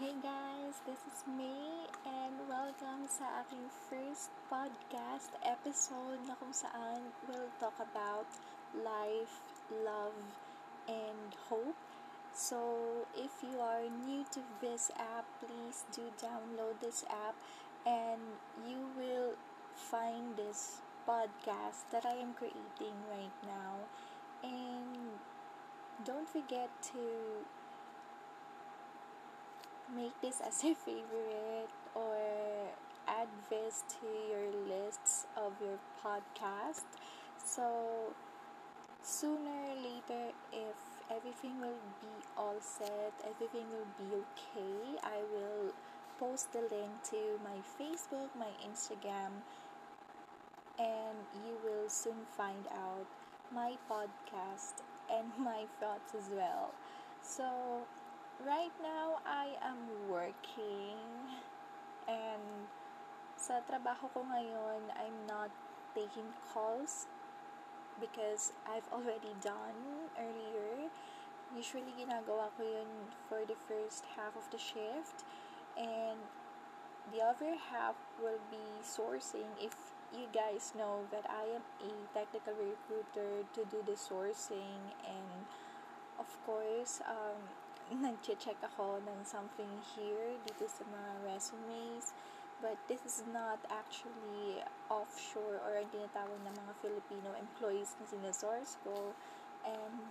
Hey guys, this is me and welcome sa aking first podcast episode na kung saan we'll talk about life, love, and hope. So, if you are new to this app, please do download this app and you will find this podcast that I am creating right now. And don't forget to make this as your favorite or add this to your lists of your podcast. So sooner or later, if everything will be all set, everything will be okay, I will post the link to my Facebook, my Instagram, and you will soon find out my podcast and my thoughts as well. So, right now I am working. And sa trabaho ko ngayon I'm not taking calls because I've already done earlier. Usually ginagawa ko yun for the first half of the shift. And the other half will be sourcing if you guys know that I am a technical recruiter to do the sourcing. And of course um, nag-check ako ng something here dito sa mga resumes. But this is not actually offshore or ang tinatawag ng mga Filipino employees na sinasource ko. And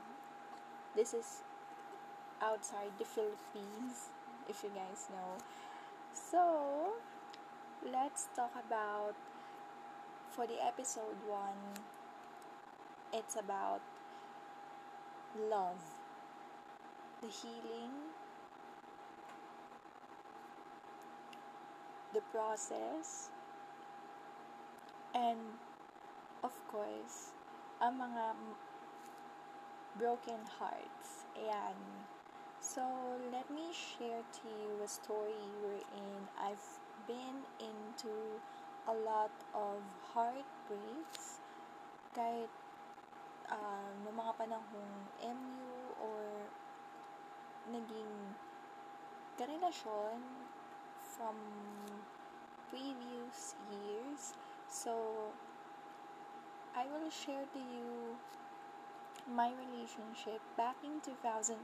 this is outside the Philippines, if you guys know. So, let's talk about for the episode 1 it's about love the healing, the process, and of course, ang mga broken hearts. Ayan. So, let me share to you a story wherein I've been into a lot of heartbreaks kahit uh, noong mga panahong MU naging karelasyon from previous years. So, I will share to you my relationship back in 2018.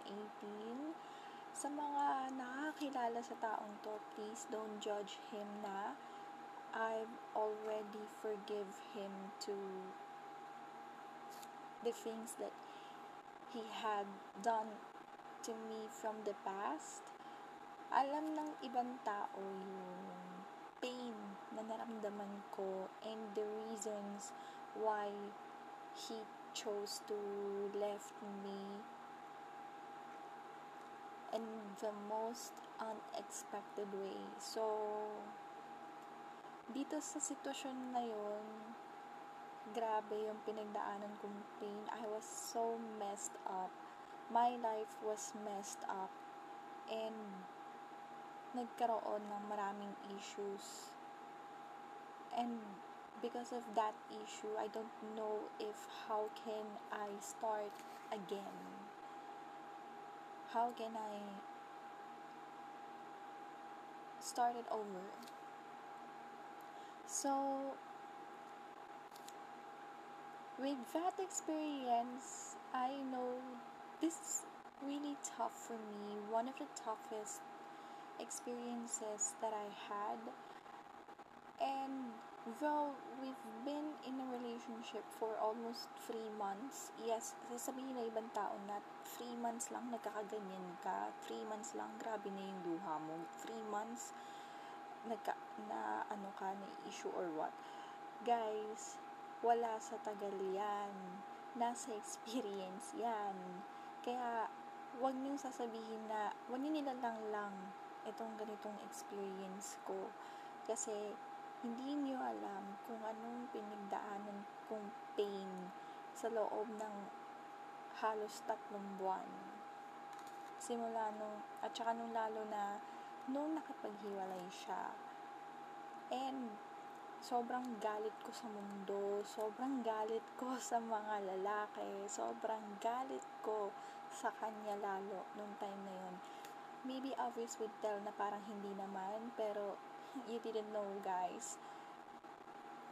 Sa mga nakakilala sa taong to, please don't judge him na. I've already forgive him to the things that he had done to me from the past, alam ng ibang tao yung pain na naramdaman ko and the reasons why he chose to left me in the most unexpected way. So, dito sa sitwasyon na yun, grabe yung pinagdaanan kong pain. I was so messed up my life was messed up and nagkaroon ng maraming issues. And because of that issue, I don't know if how can I start again. How can I start it over? So, with that experience, I know this is really tough for me. One of the toughest experiences that I had. And though we've been in a relationship for almost three months, yes, sasabihin na ibang tao na three months lang nagkakaganyan ka, three months lang, grabe na yung luha mo, three months, nagka, na ano ka, na issue or what. Guys, wala sa tagal yan. Nasa experience yan kaya, wag niyong sasabihin na, wag niyo nilalang lang itong ganitong experience ko. Kasi, hindi niyo alam kung anong pinagdaanan kong pain sa loob ng halos tatlong buwan. Simula nung, at saka nung lalo na, nung nakapaghiwalay siya. And, sobrang galit ko sa mundo, sobrang galit ko sa mga lalaki, sobrang galit ko sa kanya lalo nung time na yun. maybe obvious would tell na parang hindi naman, pero you didn't know guys.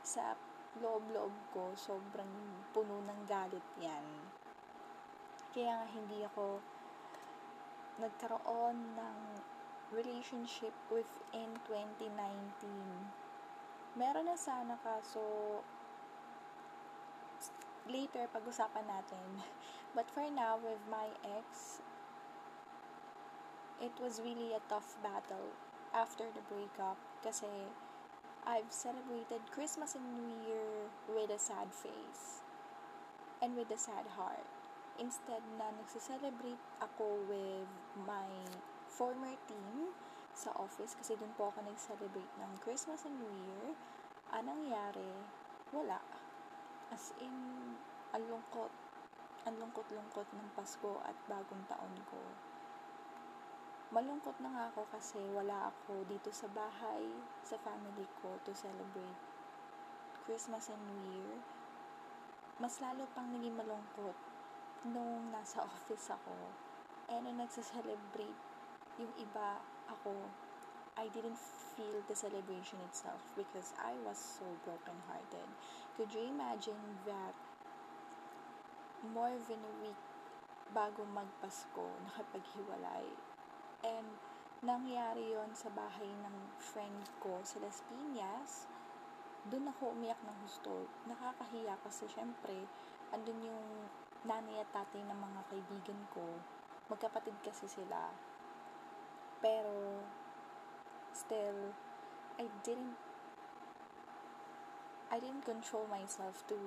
Sa loob-loob ko, sobrang puno ng galit yan. Kaya nga hindi ako nagkaroon ng relationship within 2019. Meron na sana kaso later pag-usapan natin. But for now, with my ex, it was really a tough battle after the breakup kasi I've celebrated Christmas and New Year with a sad face and with a sad heart. Instead na nagsiselebrate ako with my former team sa office kasi dun po ako nag-celebrate ng Christmas and New Year. Anong nangyari? Wala. As in, ang lungkot. Ang lungkot-lungkot ng Pasko at bagong taon ko malungkot na nga ako kasi wala ako dito sa bahay, sa family ko to celebrate Christmas and New Year. Mas lalo pang naging malungkot nung nasa office ako. And nung nagsa-celebrate yung iba ako, I didn't feel the celebration itself because I was so broken-hearted. Could you imagine that more than a week bago magpasko, nakapaghiwalay, And, nangyari yon sa bahay ng friend ko sa Las Piñas. Doon ako umiyak ng gusto. Nakakahiya kasi syempre, andun yung nanay at tatay ng mga kaibigan ko. Magkapatid kasi sila. Pero, still, I didn't I didn't control myself to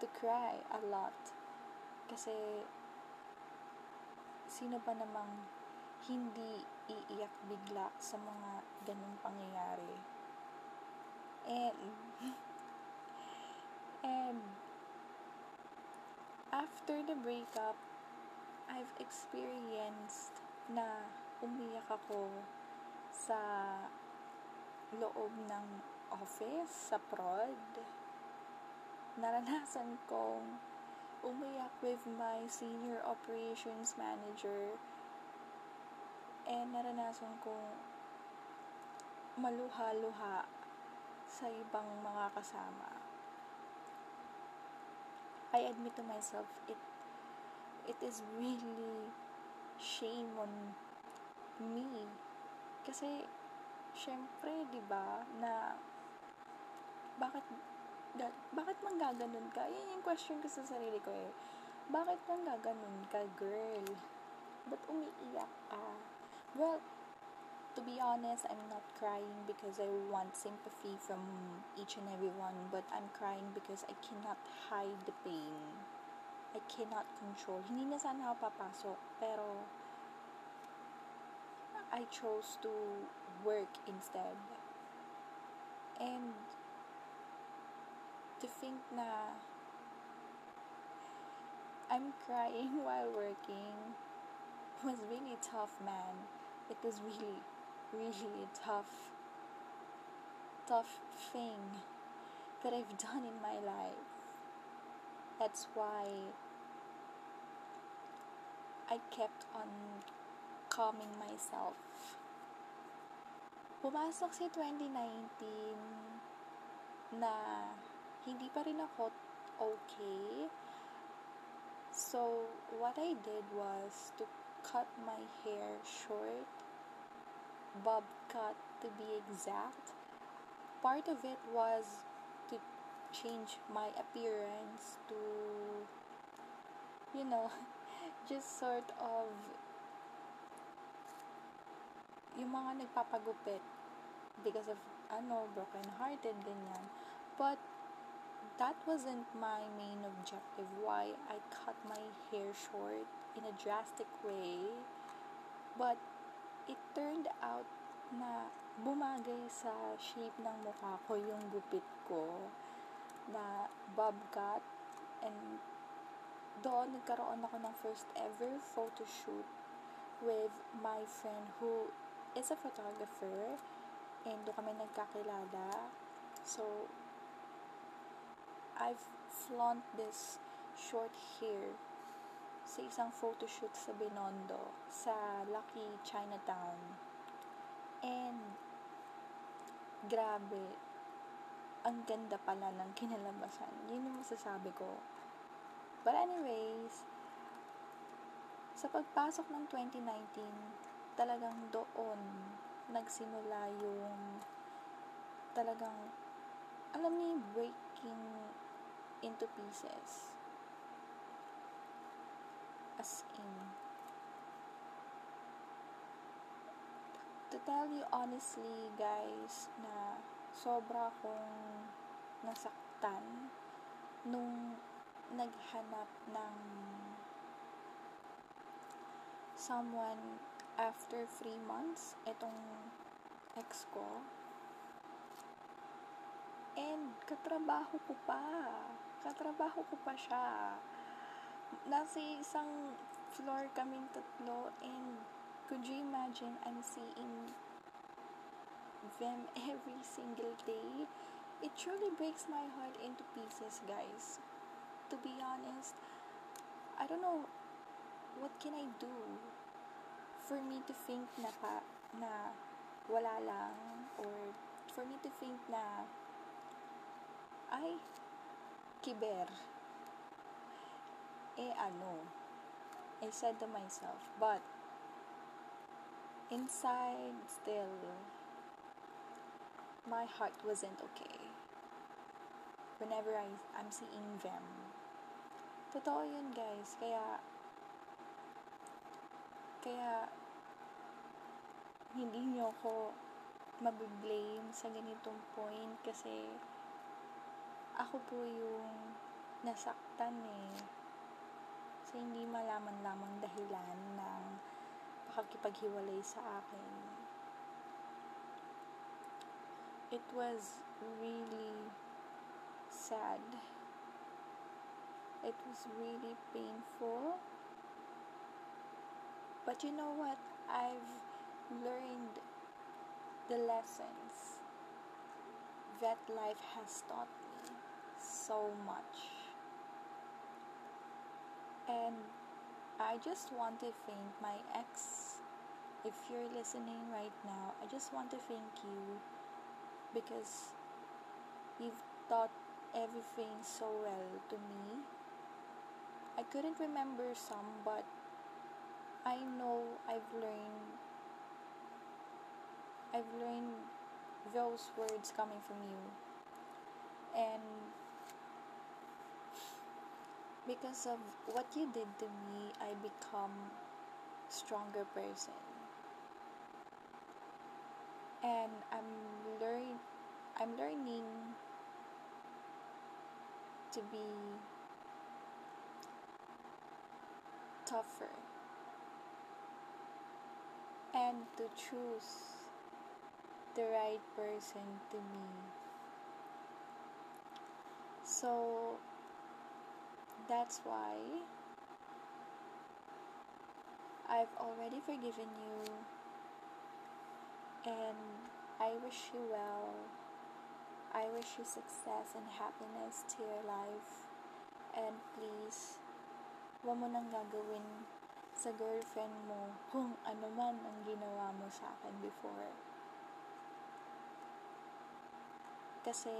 to cry a lot kasi sino ba namang hindi iiyak bigla sa mga ganung pangyayari? And, and, after the breakup, I've experienced na umiyak ako sa loob ng office, sa prod. Naranasan kong umiyak with my senior operations manager and naranasan kong maluha-luha sa ibang mga kasama. I admit to myself, it it is really shame on me. Kasi, syempre, di ba, na bakit bakit man gaganon ka? Yan yung question ko sa sarili ko eh. Bakit man gaganon ka, girl? Ba't umiiyak ka? Well, to be honest, I'm not crying because I want sympathy from each and everyone, but I'm crying because I cannot hide the pain. I cannot control. Hindi na sana ako papasok, pero I chose to work instead. And to think na I'm crying while working was really tough, man. It was really, really tough, tough thing that I've done in my life. That's why I kept on calming myself. Pumasok si 2019 na hindi pa rin ako okay. So, what I did was to cut my hair short, bob cut to be exact. Part of it was to change my appearance to, you know, just sort of yung mga nagpapagupit because of ano, broken hearted ganyan. But that wasn't my main objective why I cut my hair short in a drastic way. But it turned out na bumagay sa shape ng mukha ko yung gupit ko na bob cut and doon nagkaroon ako ng first ever photo shoot with my friend who is a photographer and doon kami nagkakilala so I've flaunt this short hair sa isang photoshoot sa Binondo, sa Lucky Chinatown. And, grabe, ang ganda pala ng kinalabasan. Yun yung masasabi ko. But anyways, sa pagpasok ng 2019, talagang doon nagsimula yung talagang alam niyo breaking into pieces as in. To tell you honestly, guys, na sobra akong nasaktan nung naghanap ng someone after 3 months, itong ex ko. And katrabaho ko pa. Katrabaho ko pa siya. Nasa isang floor kaming tatlo and could you imagine I'm seeing them every single day? It truly breaks my heart into pieces guys. To be honest I don't know what can I do for me to think na pa na wala lang or for me to think na ay kiber eh ano, I said to myself, but inside still, my heart wasn't okay. Whenever I, I'm seeing them. Totoo yun guys, kaya, kaya, hindi nyo ako mabiblame sa ganitong point kasi ako po yung nasaktan eh sa hindi malaman lamang dahilan ng pakakipaghiwalay sa akin. It was really sad. It was really painful. But you know what? I've learned the lessons that life has taught so much. And I just want to thank my ex. If you're listening right now, I just want to thank you because you've taught everything so well to me. I couldn't remember some, but I know I've learned I've learned those words coming from you. And because of what you did to me, I become stronger person. And I'm learn I'm learning to be tougher and to choose the right person to me. So that's why I've already forgiven you and I wish you well. I wish you success and happiness to your life. And please, huwag mo nang gagawin sa girlfriend mo kung ano man ang ginawa mo sa akin before. Kasi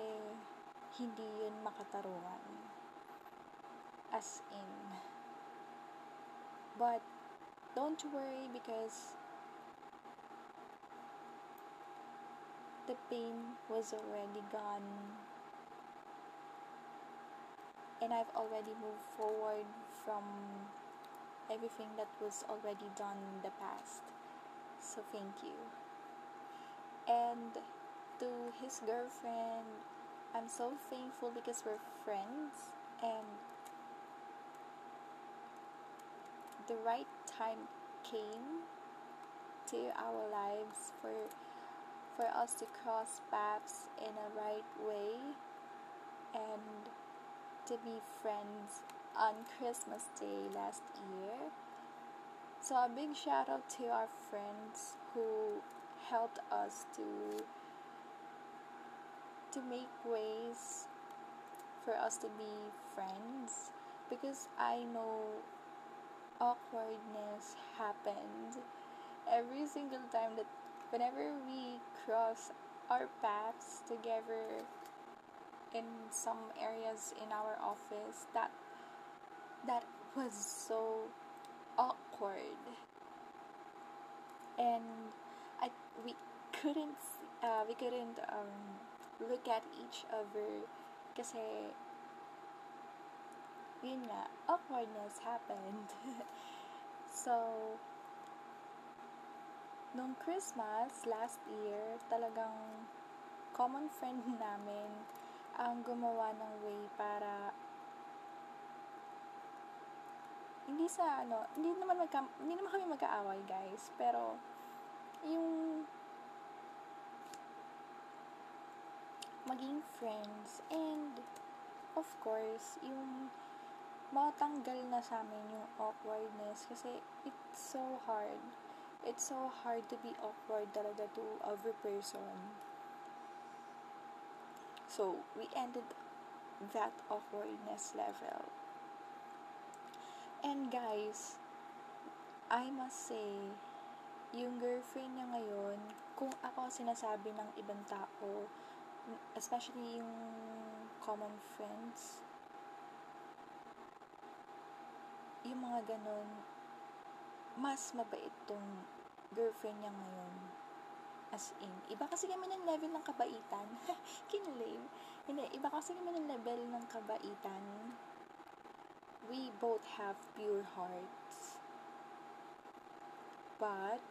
hindi yun makatarungan as in. But don't worry because the pain was already gone. And I've already moved forward from everything that was already done in the past. So thank you. And to his girlfriend, I'm so thankful because we're friends and the right time came to our lives for for us to cross paths in a right way and to be friends on Christmas Day last year. So a big shout out to our friends who helped us to to make ways for us to be friends because I know awkwardness happened every single time that whenever we cross our paths together in some areas in our office that that was so awkward. And I we couldn't uh, we couldn't um, look at each other kasi yun nga awkwardness happened. So nung Christmas last year talagang common friend namin ang gumawa ng way para hindi sa ano, hindi naman magka, hindi naman kami magkaaway, guys, pero yung maging friends and of course, yung matanggal na sa amin yung awkwardness kasi it's so hard. It's so hard to be awkward talaga to every person. So, we ended that awkwardness level. And guys, I must say, yung girlfriend niya ngayon, kung ako sinasabi ng ibang tao, especially yung common friends, yung mga ganun, mas mabait tong girlfriend niya ngayon As in, iba kasi kami ng level ng kabaitan. Kinlame. Hindi, iba kasi kami ng level ng kabaitan. We both have pure hearts. But,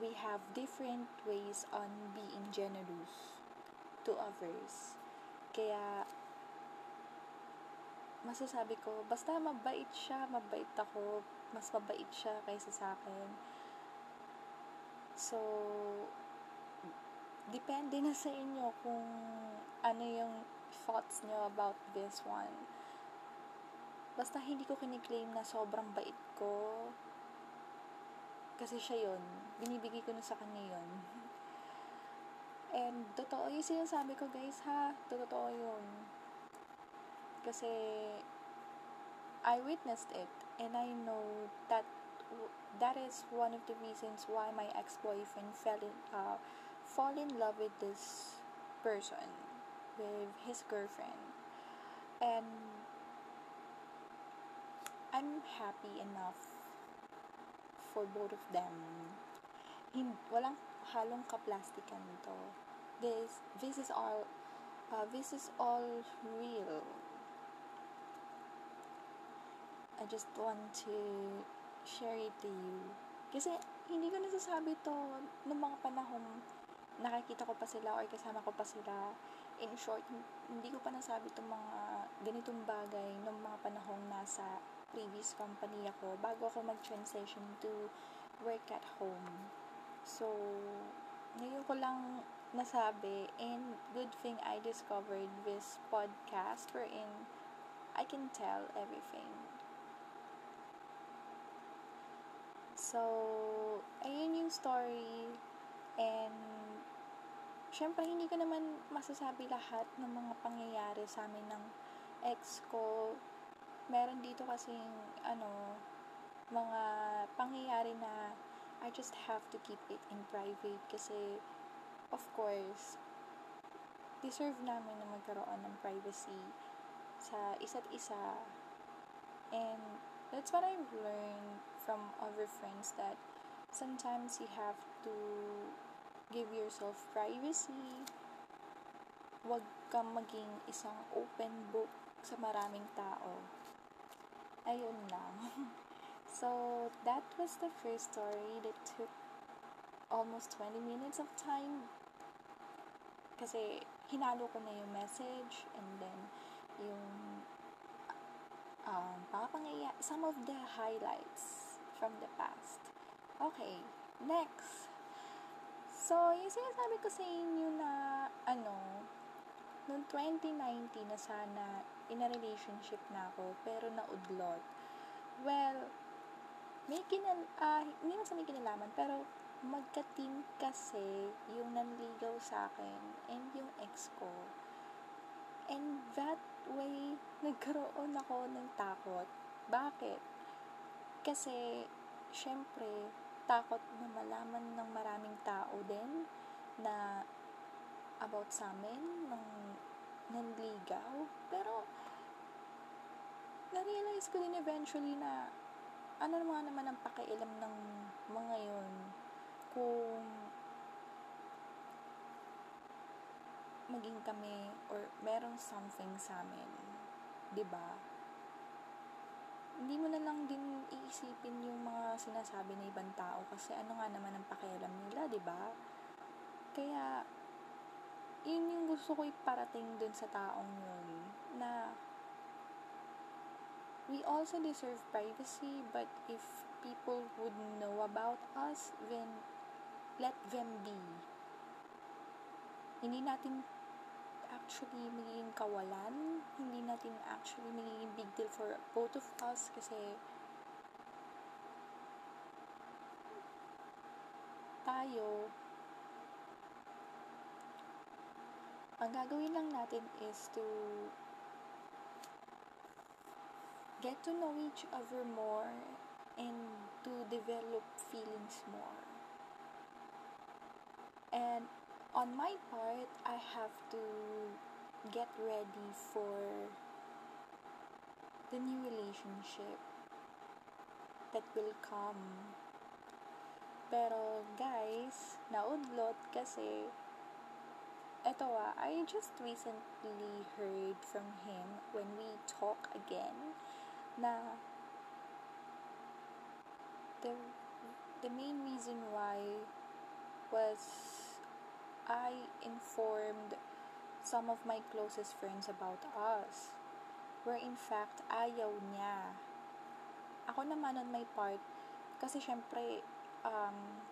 we have different ways on being generous to others. Kaya, masasabi ko, basta mabait siya, mabait ako, mas mabait siya kaysa sa akin So, depende na sa inyo kung ano yung thoughts nyo about this one. Basta hindi ko kiniklaim na sobrang bait ko. Kasi siya yun. Binibigay ko na sa kanya yun. And, totoo yung sinasabi ko, guys, ha? Totoo yun. Kasi, I witnessed it. And I know that that is one of the reasons why my ex-boyfriend fell in uh, fall in love with this person with his girlfriend. And I'm happy enough for both of them. Hin walang halong kaplastikan to this this is all uh, this is all real I just want to share it to you. Kasi, hindi ko nasasabi to nung mga panahon nakikita ko pa sila or kasama ko pa sila. In short, hindi ko pa nasabi itong mga ganitong bagay nung mga panahong nasa previous company ako bago ako mag-transition to work at home. So, ngayon ko lang nasabi and good thing I discovered this podcast wherein I can tell everything. So, ayun yung story. And, syempre, hindi ko naman masasabi lahat ng mga pangyayari sa amin ng ex ko. Meron dito kasing, ano, mga pangyayari na I just have to keep it in private kasi, of course, deserve namin na magkaroon ng privacy sa isa't isa. And, that's what I've learned from other friends that sometimes you have to give yourself privacy. Huwag kang maging isang open book sa maraming tao. Ayun lang. so, that was the first story that took almost 20 minutes of time. Kasi, hinalo ko na yung message and then yung um, mga some of the highlights from the past. Okay, next. So, yung sinasabi ko sa inyo na, ano, noong 2019 na sana, in a relationship na ako, pero naudlot. Well, may kinal, uh, hindi naman sa may kinalaman, pero magka-team kasi yung nanligaw sa akin and yung ex ko. And that way, nagkaroon ako ng takot Bakit? Kasi, syempre, takot na malaman ng maraming tao din na about sa amin, ng nanligaw. Pero, na-realize ko din eventually na ano naman naman ang pakialam ng mga yon kung maging kami or merong something sa amin. ba? Hindi mo na lang din iisipin yung mga sinasabi ng ibang tao kasi ano nga naman ang pakialam nila, 'di ba? Kaya yun yung gusto ko iparating dun sa taong yun na we also deserve privacy but if people would know about us then let them be hindi natin actually magiging kawalan. Hindi natin actually magiging big deal for both of us kasi tayo ang gagawin lang natin is to get to know each other more and to develop feelings more. And on my part, I have to get ready for the new relationship that will come. Pero guys, naudlot kasi eto ah, I just recently heard from him when we talk again na the the main reason why was I informed some of my closest friends about us. Where in fact, ayaw niya. Ako naman on my part, kasi syempre, um,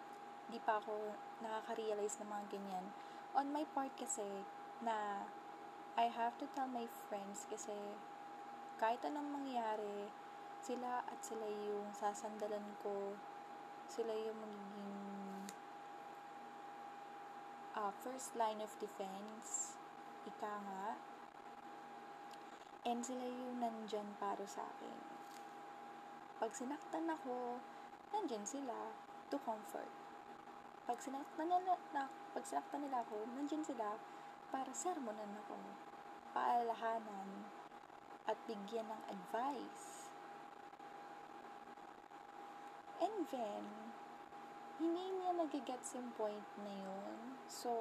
di pa ako nakaka-realize ng mga ganyan. On my part kasi, na I have to tell my friends kasi kahit anong mangyari, sila at sila yung sasandalan ko, sila yung magiging uh, first line of defense, ika nga, and sila yung nandyan para sa akin. Pag sinaktan ako, nandyan sila to comfort. Pag sinaktan nila, na, pag sinaktan nila ako, nandyan sila para sermonan ako, paalahanan, at bigyan ng advice. And then, hindi niya nagigets yung point na yun. So,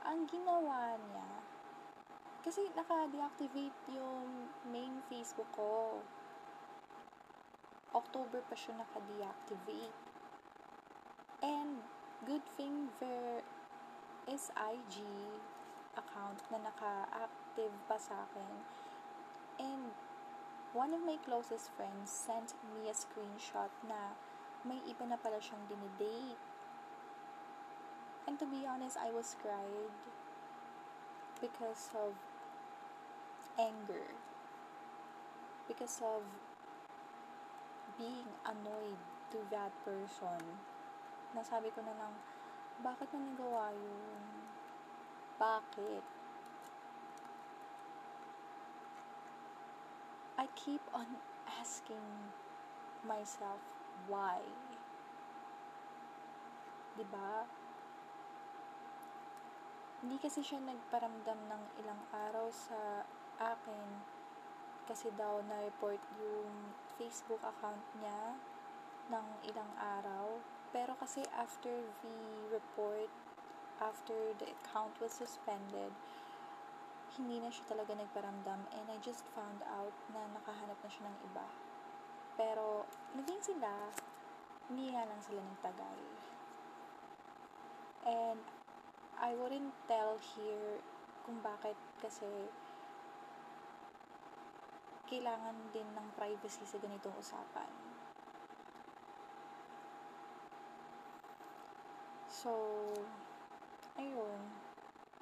ang ginawa niya, kasi naka-deactivate yung main Facebook ko. October pa siya naka-deactivate. And, good thing there is IG account na naka-active pa sa akin. And, one of my closest friends sent me a screenshot na may iba na pala siyang dinidate. And to be honest, I was cried because of anger. Because of being annoyed to that person. Nasabi ko na lang, bakit na nagawa yun? Bakit? I keep on asking myself why. 'Di ba? Hindi kasi siya nagparamdam ng ilang araw sa akin kasi daw na-report yung Facebook account niya ng ilang araw. Pero kasi after the report, after the account was suspended, hindi na siya talaga nagparamdam and I just found out na nakahanap na siya ng iba. Pero, naging sila, hindi nga lang sila nagtagal. And, I wouldn't tell here kung bakit kasi kailangan din ng privacy sa ganitong usapan. So, ayun.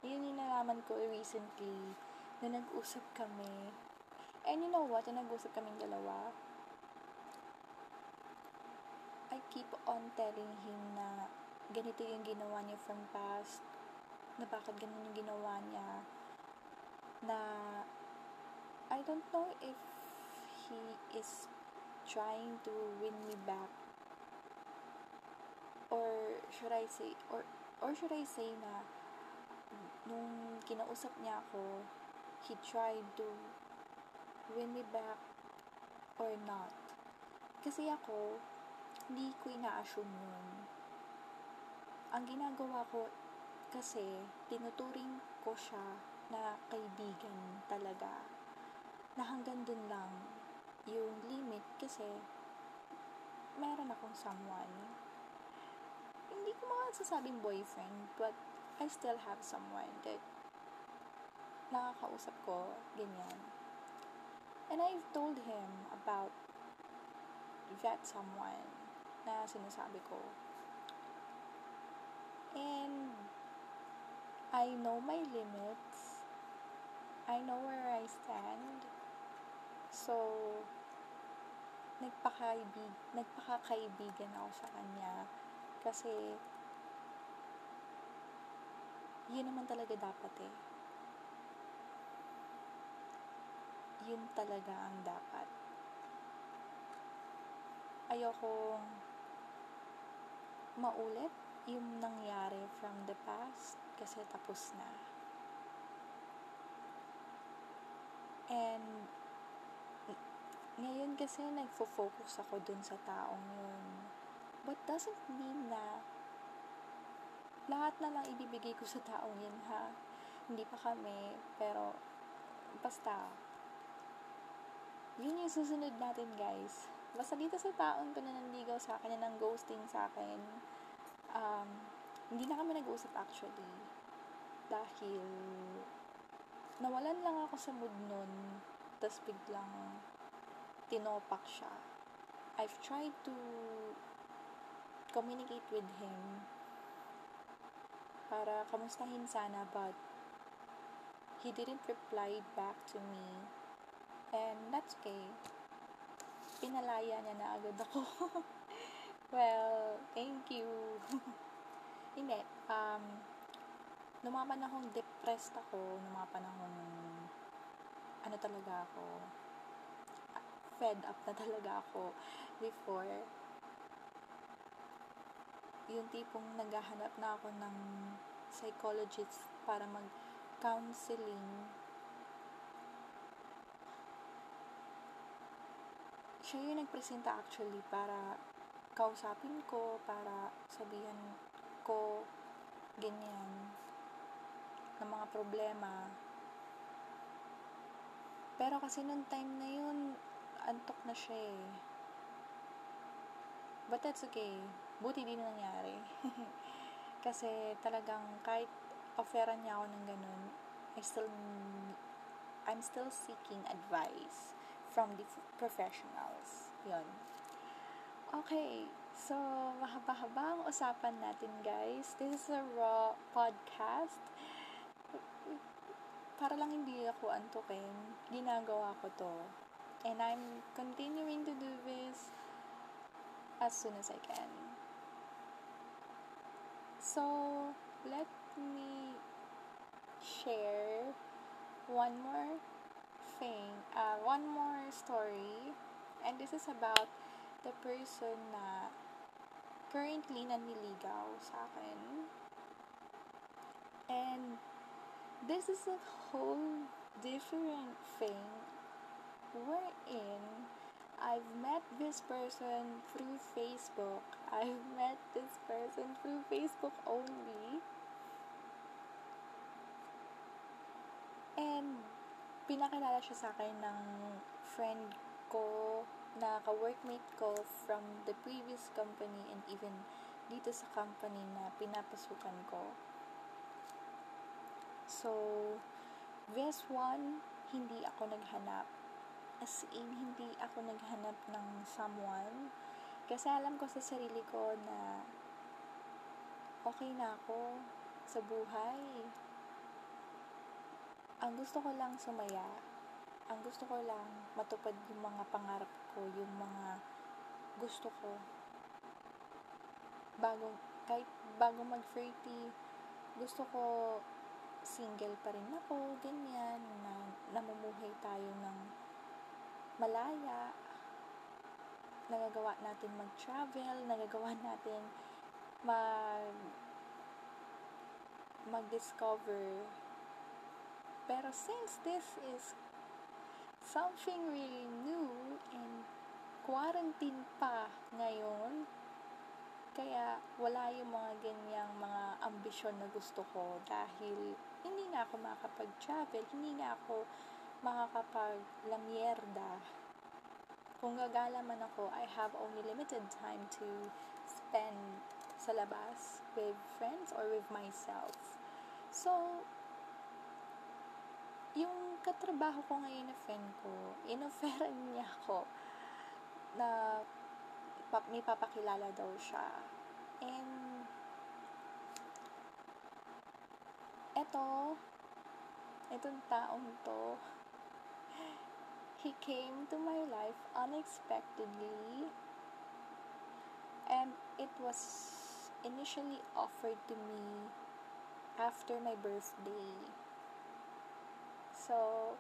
Yun yung nalaman ko recently na nag-usap kami. And you know what? Na nag-usap kaming dalawa I keep on telling him na ganito yung ginawa niya from past, na bakit ganun yung ginawa niya, na I don't know if he is trying to win me back. Or should I say or or should I say na nung kinausap niya ako he tried to win me back or not. Kasi ako hindi ko ina-assume yun. Ang ginagawa ko kasi tinuturing ko siya na kaibigan talaga. Na hanggang dun lang yung limit kasi meron akong someone. Hindi ko masasabing boyfriend but I still have someone that nakakausap ko ganyan. And I've told him about that someone na sinasabi ko and I know my limits I know where I stand. So, nagpakaibig, nagpakakaibigan ako sa kanya. Kasi, yun naman talaga dapat eh. Yun talaga ang dapat. Ayoko maulit yung nangyari from the past kasi tapos na. And, ngayon kasi nagfo-focus ako dun sa taong yun. But doesn't mean na lahat na lang ibibigay ko sa taong yun ha. Hindi pa kami, pero basta yun yung susunod natin guys. Basta dito sa taong to na nandigaw sa akin, na nang ghosting sa akin, um, hindi na kami nag-uusap actually. Dahil nawalan lang ako sa mood nun, tapos biglang tinopak siya. I've tried to communicate with him para kamustahin sana but he didn't reply back to me and that's okay. Pinalaya niya na agad ako. well, thank you. Hindi, um, numapan akong depressed ako, numapan akong ano talaga ako fed up na talaga ako before yung tipong naghahanap na ako ng psychologist para mag counseling siya yung nagpresenta actually para kausapin ko para sabihan ko ganyan ng mga problema. Pero kasi nung time na yun, antok na siya eh. But that's okay. Buti din nangyari. kasi talagang kahit offeran niya ako ng ganun, I still, I'm still seeking advice from the professionals. Yun. Okay, so mahaba-haba ang usapan natin guys. This is a raw podcast para lang hindi ako antukin, ginagawa ko to. And I'm continuing to do this as soon as I can. So, let me share one more thing, uh, one more story. And this is about the person na currently naniligaw sa akin. And this is a whole different thing wherein I've met this person through Facebook. I've met this person through Facebook only. And pinakilala siya sa akin ng friend ko na ka-workmate ko from the previous company and even dito sa company na pinapasukan ko. So, this one, hindi ako naghanap. As in, hindi ako naghanap ng someone. Kasi alam ko sa sarili ko na okay na ako sa buhay. Ang gusto ko lang sumaya. Ang gusto ko lang matupad yung mga pangarap ko, yung mga gusto ko. Bago, kahit bago mag-30, gusto ko single pa rin ako, ganyan, na namumuhay tayo ng malaya, nagagawa natin mag-travel, nagagawa natin mag mag-discover. Pero since this is something really new and quarantine pa ngayon, kaya wala yung mga ganyang mga ambisyon na gusto ko dahil hindi na ako makakapag-travel, hindi na ako makakapag-lamierda. Kung gagala man ako, I have only limited time to spend sa labas with friends or with myself. So, yung katrabaho ko ngayon na friend ko, inofferan niya ako na pap, may papakilala daw siya. And, eto, etong taong to, he came to my life unexpectedly and it was initially offered to me after my birthday. So,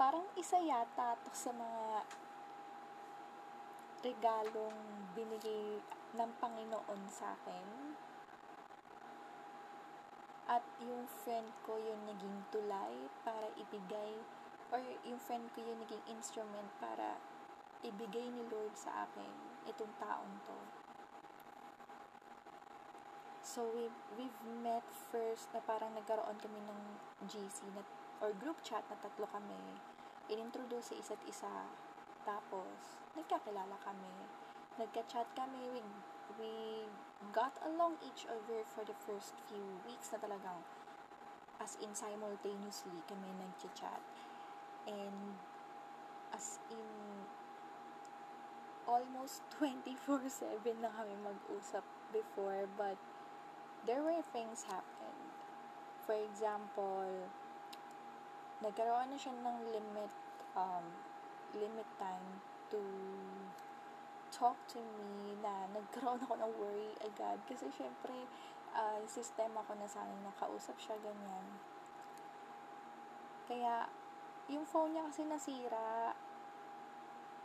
parang isa yata to sa mga regalong binigay ng Panginoon sa akin. At yung friend ko yung naging tulay para ibigay, or yung friend ko yung naging instrument para ibigay ni Lord sa akin itong taong to. So, we, we've met first na parang nagkaroon kami ng GC na, or group chat na tatlo kami. Inintroduce sa isa't isa. Tapos, nagkakilala kami. Nagka-chat kami. We, we got along each other for the first few weeks na talagang as in simultaneously kami nag-chat. And as in almost 24-7 na kami mag-usap before but there were things happened. For example, nagkaroon na siya ng limit um, limit time to talk to me na nagkaroon ako ng worry agad. Kasi syempre uh, sistema ko na sa akin nakausap siya ganyan. Kaya yung phone niya kasi nasira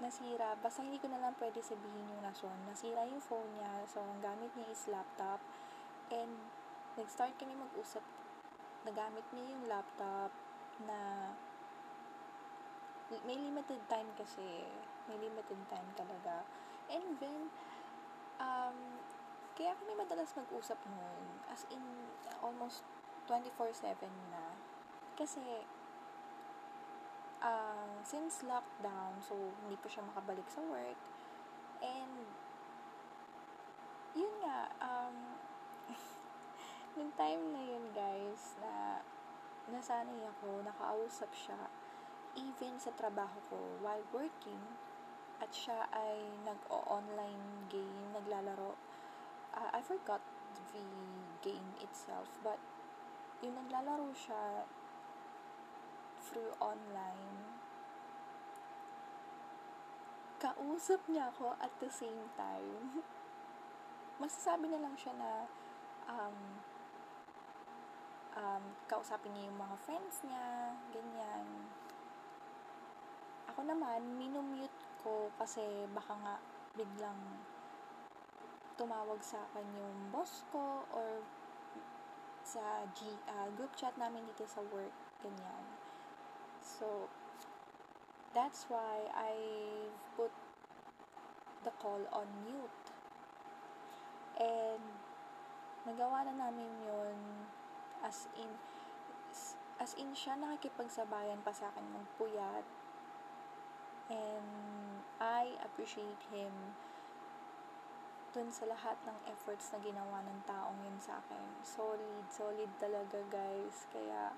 nasira. Basta hindi ko na lang pwede sabihin yung rason. Nasira yung phone niya. So ang gamit niya is laptop. And nag-start kami mag-usap. Nagamit niya yung laptop na may limited time kasi may limited time talaga. And then um kaya kami madalas mag-usap noon. As in almost 24/7 na. Kasi uh, since lockdown so hindi pa siya makabalik sa work. And yun nga um yung time na yun guys na nasanay ako nakausap siya even sa trabaho ko while working at siya ay nag-online game, naglalaro. Uh, I forgot the game itself, but yung naglalaro siya through online, kausap niya ako at the same time. Masasabi na lang siya na um, um, kausapin niya yung mga friends niya, ganyan ako naman, minumute ko kasi baka nga biglang tumawag sa akin yung boss ko or sa G, uh, group chat namin dito sa work, ganyan. So, that's why I put the call on mute. And, nagawa na namin yun as in, as in siya nakikipagsabayan pa sa akin magpuyat And I appreciate him dun sa lahat ng efforts na ginawa ng taong yun sa akin. Solid, solid talaga guys. Kaya,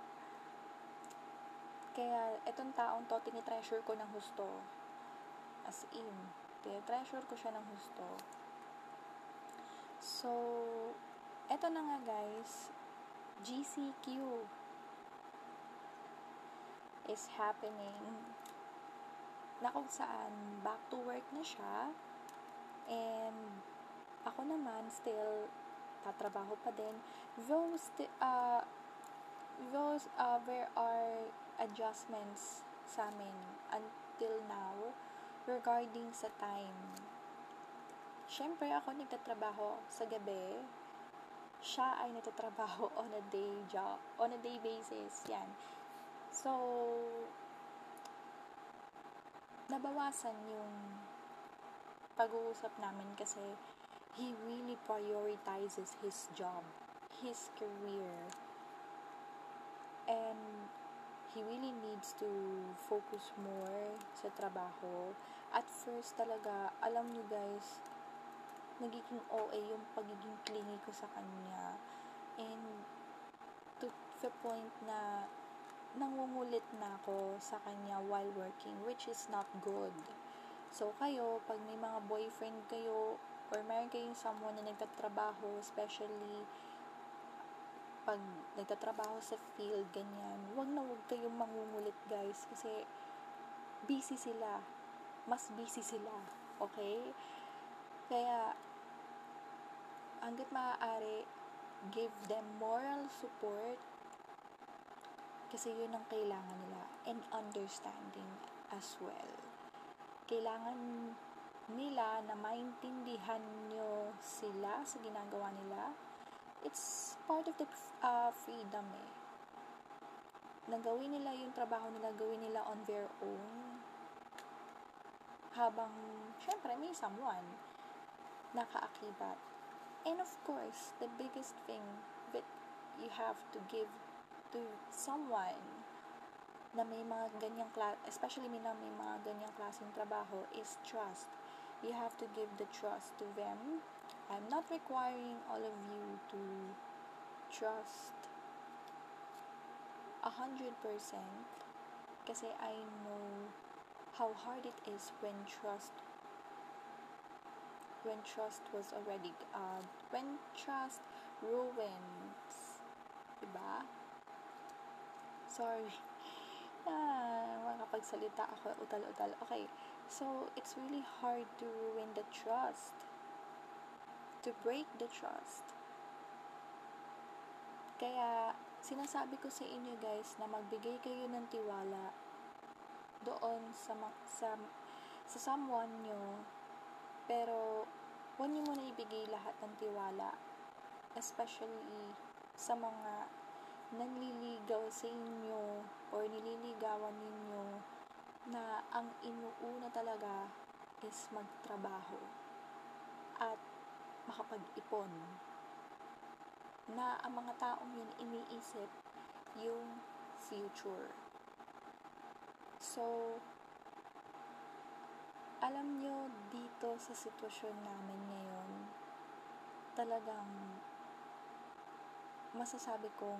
kaya etong taong to, tinitreasure ko ng husto. As in, tinitreasure ko siya ng husto. So, eto na nga guys, GCQ is happening na kung saan back to work na siya and ako naman still tatrabaho pa din though sti- uh, though uh, there are adjustments sa amin un- till now regarding sa time. Siyempre, ako nagtatrabaho sa gabi. Siya ay nagtatrabaho on a day job, on a day basis. Yan. So, nabawasan yung pag-uusap namin kasi he really prioritizes his job, his career, and he really needs to focus more sa trabaho. At first talaga, alam nyo guys, nagiging OA yung pagiging clingy ko sa kanya. And to the point na nangungulit na ako sa kanya while working, which is not good. So, kayo, pag may mga boyfriend kayo, or meron kayong someone na nagtatrabaho, especially pag nagtatrabaho sa field, ganyan, wag na wag kayong mangungulit, guys, kasi busy sila. Mas busy sila. Okay? Kaya, hanggat maaari, give them moral support kasi yun ang kailangan nila and understanding as well. Kailangan nila na maintindihan nyo sila sa ginagawa nila. It's part of the uh, freedom eh. Nagawin nila yung trabaho nila, gawin nila on their own. Habang, syempre, may someone nakaakibat. And of course, the biggest thing that you have to give to someone na may mga ganyang class, especially may na may mga ganyang klaseng trabaho is trust. You have to give the trust to them. I'm not requiring all of you to trust a hundred percent kasi I know how hard it is when trust when trust was already uh, when trust ruins diba Sorry. Ah, makapagsalita ako utal-utal. Okay. So, it's really hard to ruin the trust. To break the trust. Kaya, sinasabi ko sa inyo guys na magbigay kayo ng tiwala doon sa sa sa someone nyo pero huwag nyo muna ibigay lahat ng tiwala especially sa mga nanliligaw sa inyo or nililigawan ninyo na ang inuuna talaga is magtrabaho at makapag-ipon na ang mga taong yun iniisip yung future. So, alam nyo dito sa sitwasyon namin ngayon, talagang masasabi kong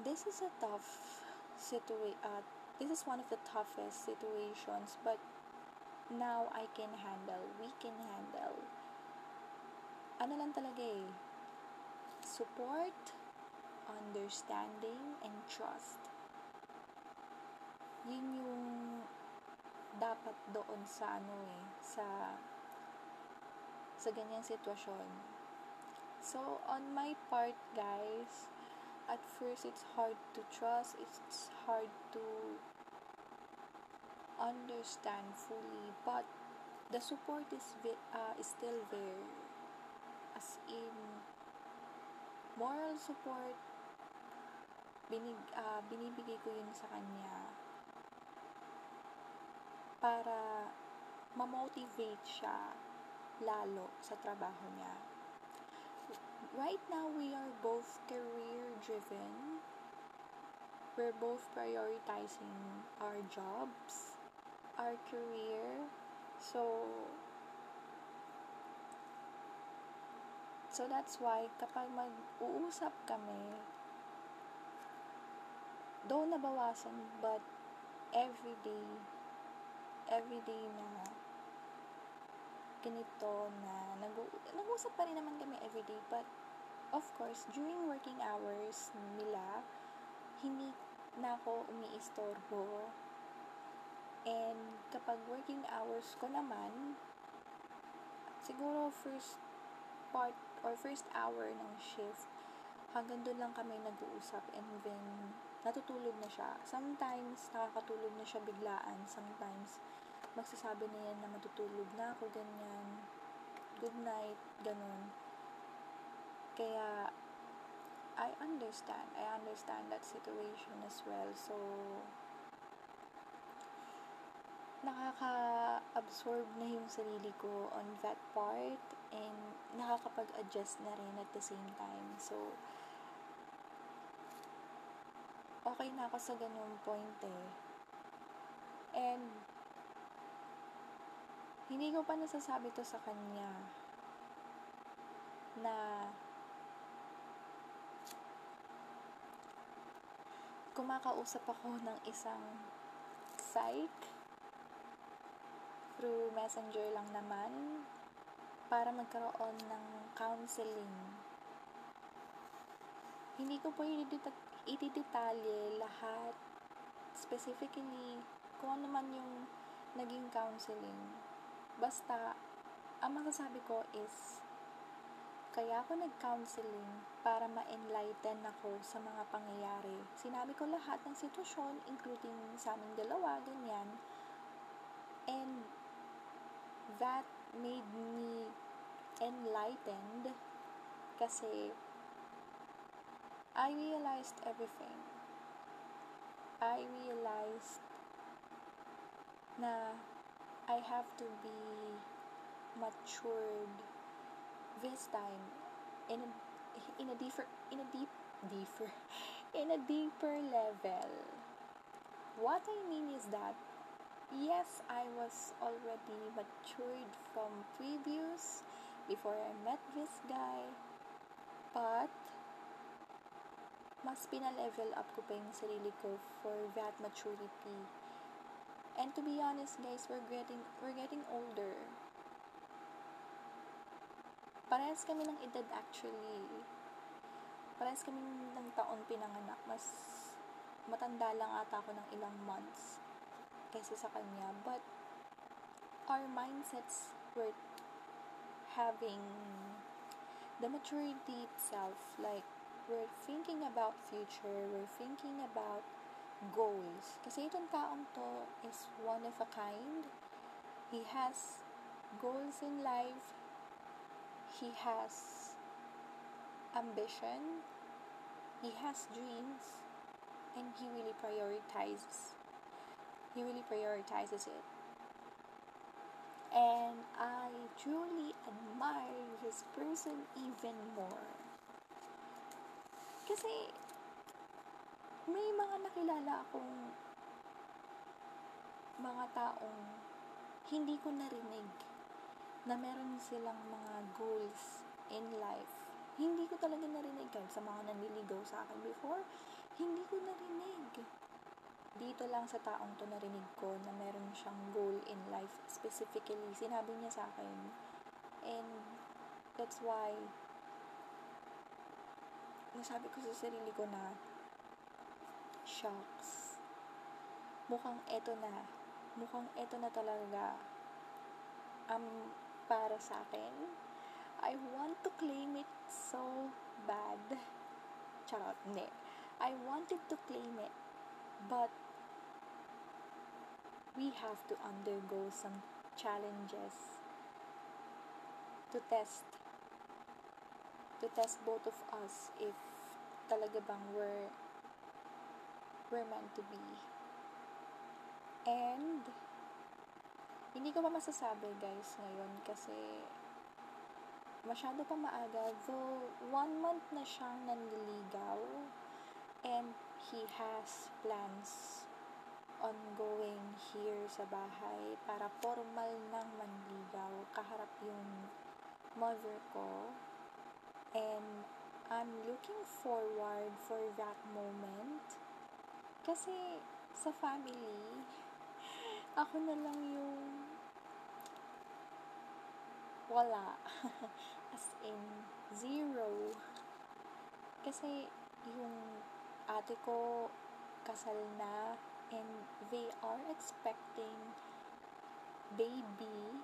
this is a tough situation. Uh, this is one of the toughest situations, but now I can handle. We can handle. Ano lang talaga eh. Support, understanding, and trust. Yun yung dapat doon sa ano eh, sa sa ganyang sitwasyon. So, on my part, guys, at first it's hard to trust, it's hard to understand fully, but the support is uh, is still there. As in moral support, binig, uh, binibigay ko yun sa kanya para ma-motivate siya lalo sa trabaho niya right now we are both career driven. We're both prioritizing our jobs, our career. So So that's why kapag mag-uusap kami, though nabawasan but every day every day na ganito na nag- nag-usap pa rin naman kami everyday but of course during working hours nila hindi na ako umiistorbo. And kapag working hours ko naman siguro first part or first hour ng shift hanggang doon lang kami nag-uusap and then natutulog na siya. Sometimes, nakakatulog na siya biglaan. Sometimes, magsasabi na yan na matutulog na ako, ganyan. Good night, ganun. Kaya, I understand. I understand that situation as well. So, nakaka-absorb na yung sarili ko on that part and nakakapag-adjust na rin at the same time. So, okay na ako sa ganung point eh. And, hindi ko pa nasasabi to sa kanya na kumakausap ako ng isang psych through messenger lang naman para magkaroon ng counseling. Hindi ko po itidetalye lahat specifically kung ano man yung naging counseling. Basta, ang masasabi ko is kaya ako nag-counseling para ma-enlighten ako sa mga pangyayari. Sinabi ko lahat ng sitwasyon, including sa aming dalawa, ganyan. And that made me enlightened kasi I realized everything. I realized na I have to be matured this time in a, in a deeper in a deep deeper in a deeper level. What I mean is that yes, I was already matured from previous before I met this guy. But, mas pina-level up ko pa yung sarili ko for that maturity. And to be honest, guys, we're getting we're getting older. Parehas kami ng edad actually. Parehas kami ng taon pinanganak. Mas matanda lang ata ako ng ilang months kaysa sa kanya. But, our mindsets were having the maturity itself. Like, we're thinking about future, we're thinking about goals. Kasi itong taong to is one of a kind. He has goals in life. He has ambition. He has dreams. And he really prioritizes he really prioritizes it. And I truly admire this person even more. Kasi, may mga nakilala akong mga taong hindi ko narinig na meron silang mga goals in life. Hindi ko talaga narinig guys sa mga nanliligaw sa akin before. Hindi ko narinig dito lang sa taong to narinig ko na meron siyang goal in life specifically. Sinabi niya sa akin. And that's why nasabi ko sa sarili ko na shocks. Mukhang eto na. Mukhang eto na talaga um, para sa akin. I want to claim it so bad. Charot, hindi. I wanted to claim it but we have to undergo some challenges to test to test both of us if talaga bang we're we're meant to be. And hindi ko pa masasabi guys ngayon kasi masyado pa maaga. Though one month na siyang nanliligaw and he has plans on going here sa bahay para formal nang manligaw kaharap yung mother ko. And I'm looking forward for that moment. Kasi sa family ako na lang yung wala. As in zero. Kasi yung ate ko kasal na and they are expecting baby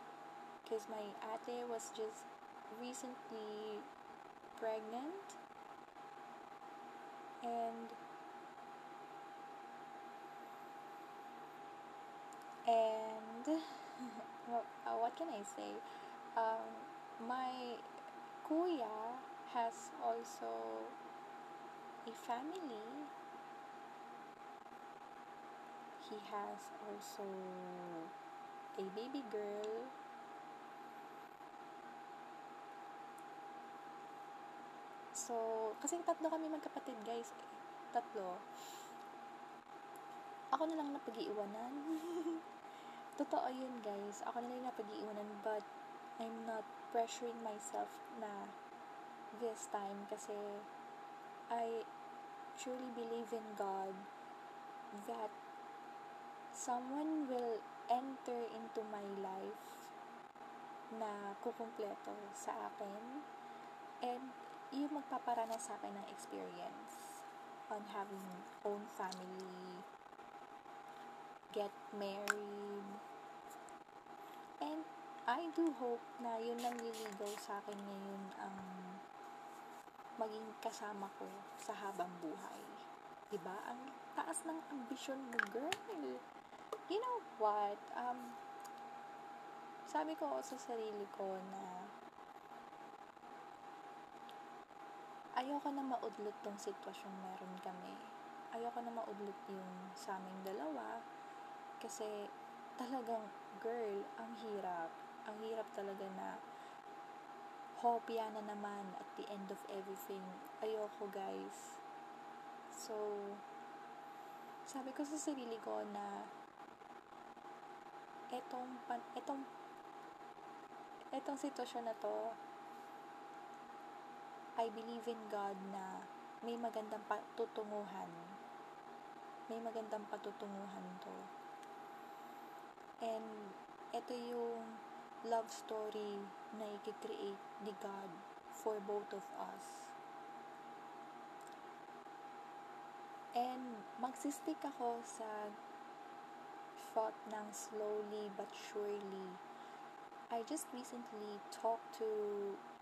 because my ate was just recently pregnant and and uh, what can I say? Um, my kuya has also a family. He has also a baby girl So, kasi tatlo kami magkapatid, guys. Tatlo. Ako na lang napag-iiwanan. Totoo yun, guys. Ako na lang napag-iiwanan, but I'm not pressuring myself na this time kasi I truly believe in God that someone will enter into my life na kukumpleto sa akin and yung magpaparana sa akin ng experience on having own family, get married, and I do hope na yun lang liligaw sa akin ngayon ang maging kasama ko sa habang buhay. Diba? Ang taas ng ambisyon mo, girl. You know what? Um, sabi ko sa sarili ko na ayoko na maudlot tong sitwasyon meron kami. Ayoko na maudlot yung sa aming dalawa kasi talagang girl, ang hirap ang hirap talaga na hopya na naman at the end of everything. Ayoko guys. So, sabi ko sa sarili ko na etong, pan, etong, etong sitwasyon na to, I believe in God na may magandang patutunguhan. May magandang patutunguhan to. And, ito yung love story na i-create ni God for both of us. And magsistick ako sa thought ng slowly but surely. I just recently talked to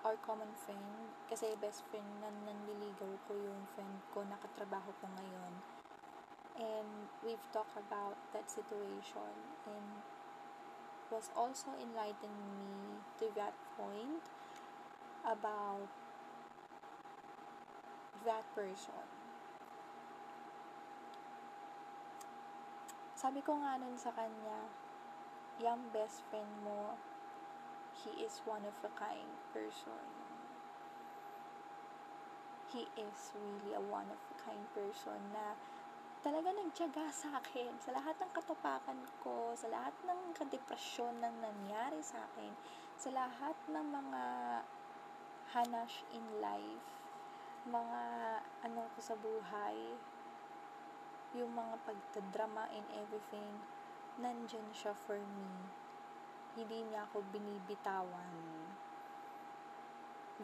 our common friend kasi best friend na nanliligaw ko yung friend ko nakatrabaho ko ngayon. And we've talked about that situation and was also enlightening me to that point about that person. Sabi ko nga nun sa kanya, yung best friend mo, he is one of a kind person. He is really a one of a kind person na talaga nagtyaga sa akin sa lahat ng katupakan ko, sa lahat ng kadepresyon na nangyari sa akin, sa lahat ng mga hanash in life, mga ano ko sa buhay, yung mga pagtadrama and everything, nandyan siya for me. Hindi niya ako binibitawan.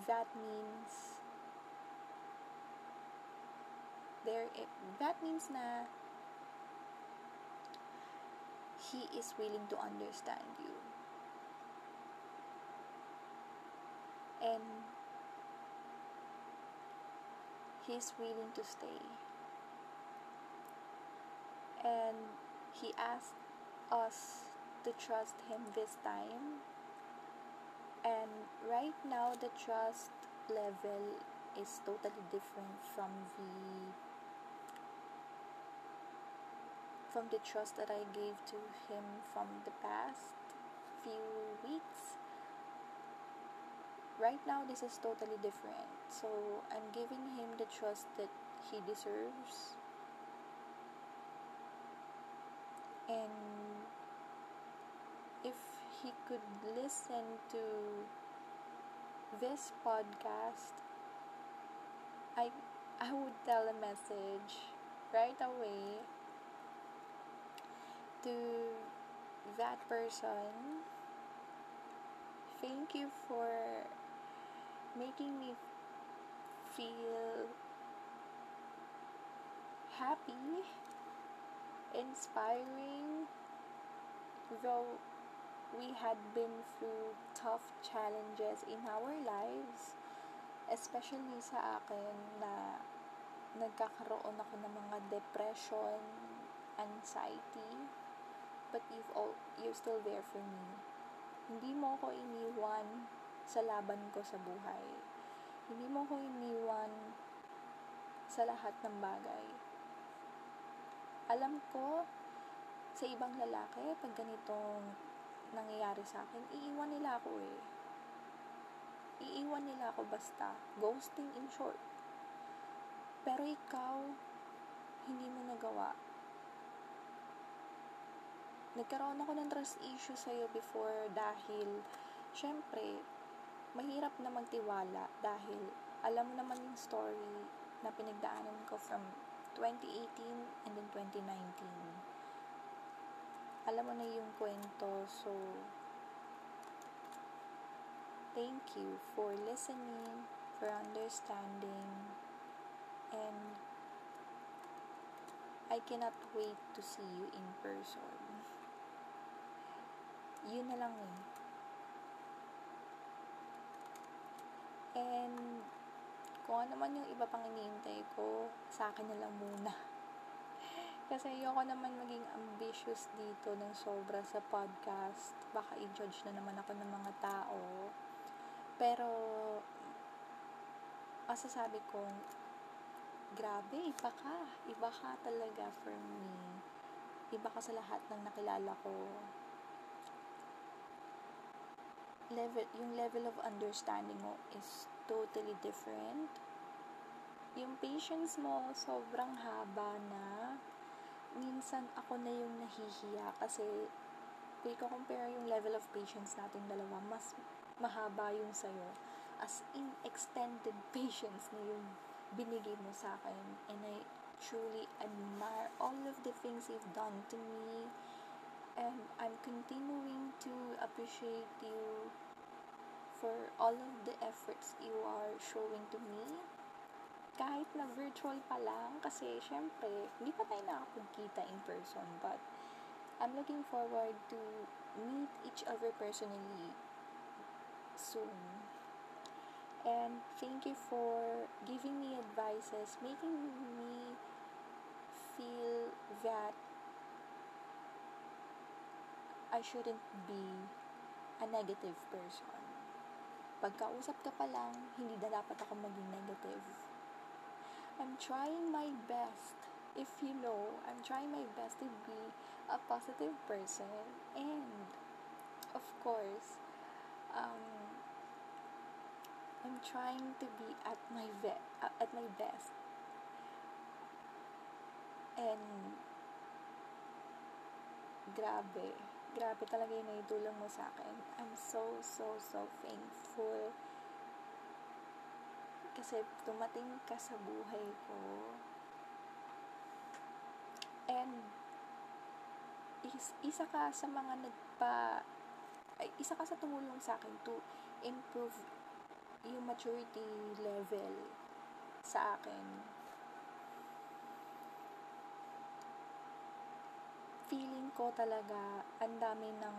That means there that means na he is willing to understand you and he's willing to stay and he asked us to trust him this time and right now the trust level is totally different from the from the trust that I gave to him from the past few weeks. Right now, this is totally different. So, I'm giving him the trust that he deserves. And could listen to this podcast, I I would tell a message right away to that person. Thank you for making me feel happy, inspiring, though we had been through tough challenges in our lives, especially sa akin na nagkakaroon ako ng mga depression, anxiety, but you've all you're still there for me Hindi mo ako iniwan sa laban ko sa buhay. Hindi mo ako iniwan sa lahat ng bagay. Alam ko, sa ibang lalaki, pag ganitong nangyayari sa akin, iiwan nila ako eh. Iiwan nila ako basta. Ghosting in short. Pero ikaw, hindi mo nagawa. Nagkaroon ako ng trust issue sa'yo before dahil, syempre, mahirap na magtiwala dahil alam mo naman yung story na pinagdaanan ko from 2018 and then 2019. Alam mo na yung kwento, so thank you for listening, for understanding, and I cannot wait to see you in person. Yun na lang eh. And kung ano man yung iba pang iniintay ko, sa akin na lang muna. Kasi ayoko naman maging ambitious dito ng sobra sa podcast. Baka i-judge na naman ako ng mga tao. Pero, masasabi ko, grabe, iba ka. Iba ka talaga for me. Iba ka sa lahat ng nakilala ko. Level, yung level of understanding mo is totally different. Yung patience mo, sobrang haba na. Minsan ako na yung nahihiya kasi kung i-compare yung level of patience natin dalawa, mas mahaba yung sa'yo. As in, extended patience na yung binigay mo sa akin. And I truly admire all of the things you've done to me. And I'm continuing to appreciate you for all of the efforts you are showing to me. Kahit na virtual pa lang, kasi syempre, hindi pa tayo nakapagkita in person, but I'm looking forward to meet each other personally soon. And thank you for giving me advices, making me feel that I shouldn't be a negative person pagkausap ka pa lang, hindi na dapat ako maging negative. I'm trying my best. If you know, I'm trying my best to be a positive person. And, of course, um, I'm trying to be at my ve- at my best. And, grabe grabe talaga yung naitulong mo sa akin. I'm so, so, so thankful. Kasi tumating ka sa buhay ko. And, is, isa ka sa mga nagpa, ay, isa ka sa tumulong sa akin to improve yung maturity level sa akin feeling ko talaga ang dami ng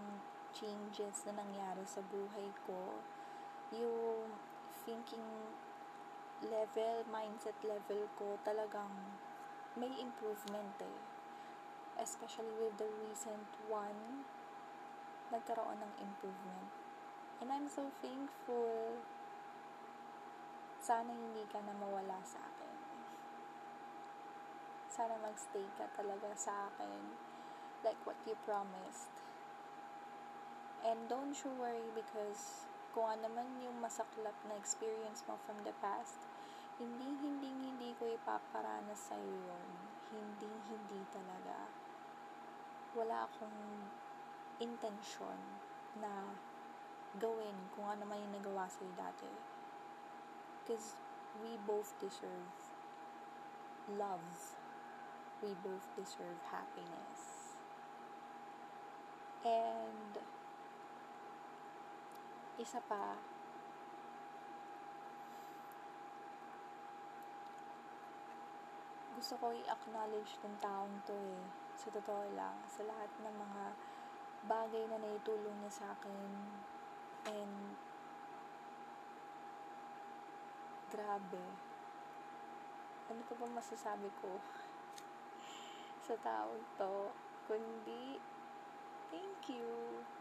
changes na nangyari sa buhay ko. Yung thinking level, mindset level ko talagang may improvement eh. Especially with the recent one, nagkaroon ng improvement. And I'm so thankful. Sana hindi ka na mawala sa akin. Sana magstay ka talaga sa akin like what you promised. And don't you worry because kung ano man yung masaklap na experience mo from the past, hindi, hindi, hindi ko ipaparanas sa'yo yun. Hindi, hindi talaga. Wala akong intention na gawin kung ano man yung nagawa sa'yo dati. Because we both deserve love. We both deserve happiness. And, isa pa, gusto ko i-acknowledge ng taong to eh. Sa totoo lang, sa lahat ng mga bagay na naitulong niya sa akin. And, grabe. Ano ko ba masasabi ko sa taong to? Kundi, Thank you.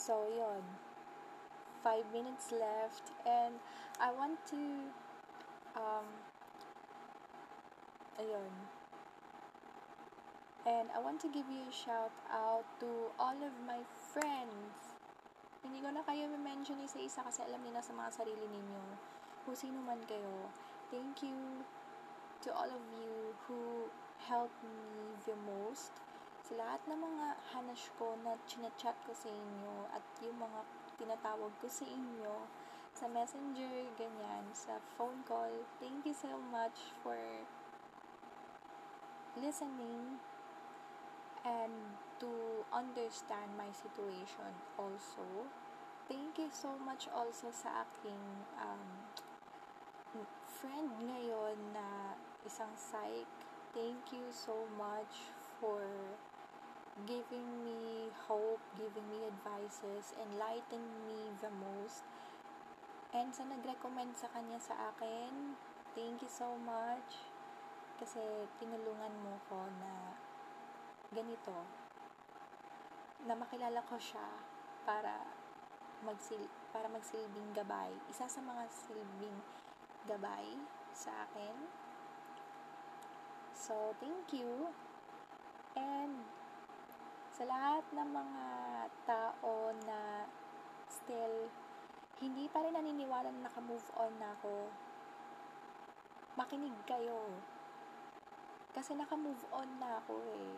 So, yon. Five minutes left, and I want to, um, ayun. And I want to give you a shout out to all of my friends. Hindi ko na kayo mention isa-isa kasi alam niyo na sa mga sarili ninyo. Kung sino man kayo. Thank you to all of you who helped me the most. Lahat ng mga hanash ko na chinachat ko sa inyo at yung mga tinatawag ko sa inyo sa messenger, ganyan, sa phone call. Thank you so much for listening and to understand my situation also. Thank you so much also sa aking um, friend ngayon na isang psych. Thank you so much for giving me hope, giving me advices, enlightening me the most. And sa nag-recommend sa kanya sa akin, thank you so much. Kasi tinulungan mo ko na ganito. Na makilala ko siya para magsil para magsilbing gabay. Isa sa mga silbing gabay sa akin. So, thank you. And sa lahat ng mga tao na still hindi pa rin naniniwala na naka-move on na ako, makinig kayo. Kasi naka-move on na ako eh.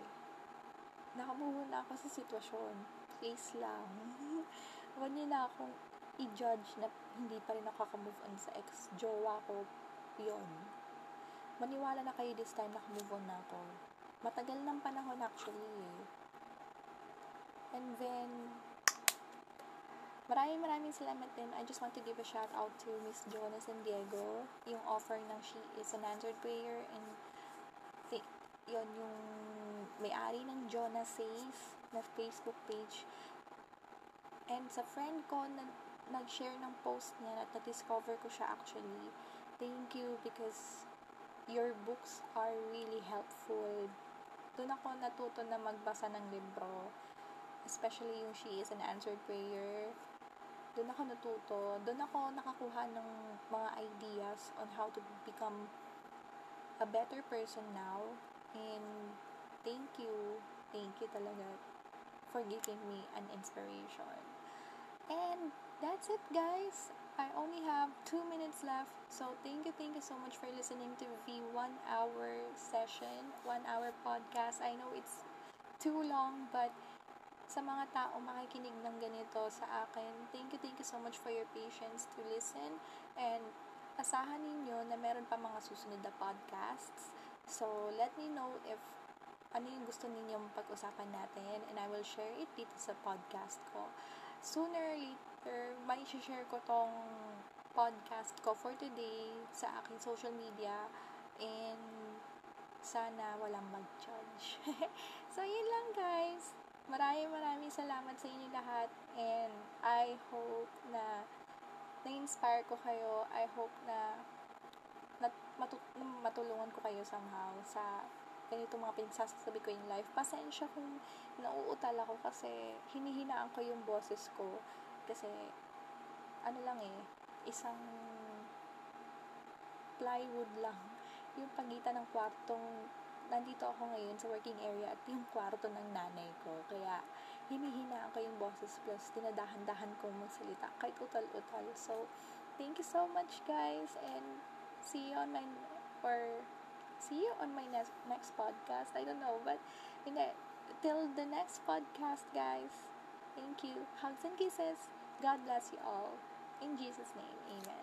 Naka-move on na ako sa sitwasyon. Please lang. Huwag niyo na akong i-judge na hindi pa rin nakaka-move on sa ex-jowa ko. Yun. Maniwala na kayo this time naka-move on na ako. Matagal ng panahon actually eh. And then, maraming maraming salamat din. I just want to give a shout out to Miss Jonas and Diego. Yung offer ng She is an Answered Prayer and th- yon yung may-ari ng Jonas Safe na Facebook page. And sa friend ko na nag-share ng post niya at na-discover ko siya actually. Thank you because your books are really helpful. Doon ako natuto na magbasa ng libro especially yung She is an Answered Prayer, doon ako natuto, doon ako nakakuha ng mga ideas on how to become a better person now. And thank you, thank you talaga for giving me an inspiration. And that's it, guys. I only have two minutes left. So thank you, thank you so much for listening to the one hour session, one hour podcast. I know it's too long, but sa mga tao makikinig ng ganito sa akin, thank you, thank you so much for your patience to listen and asahan ninyo na meron pa mga susunod na podcasts. So, let me know if ano yung gusto ninyong pag-usapan natin and I will share it dito sa podcast ko. Sooner or later, may share ko tong podcast ko for today sa aking social media and sana walang mag-judge. so, yun lang guys. Maraming maraming salamat sa inyo lahat and I hope na na-inspire ko kayo. I hope na, na matu- matulungan ko kayo somehow sa ganito mga pinagsasabi ko in life. Pasensya kung nauutal ako kasi hinihinaan ko yung boses ko. Kasi, ano lang eh, isang plywood lang. Yung pagitan ng kwartong nandito ako ngayon sa working area at yung kwarto ng nanay ko. Kaya, hinihinaan ko yung boses plus dinadahan-dahan ko magsalita kahit utal-utal. So, thank you so much guys and see you on my or see you on my next next podcast. I don't know, but hindi, till the next podcast guys. Thank you. Hugs and kisses. God bless you all. In Jesus' name, amen.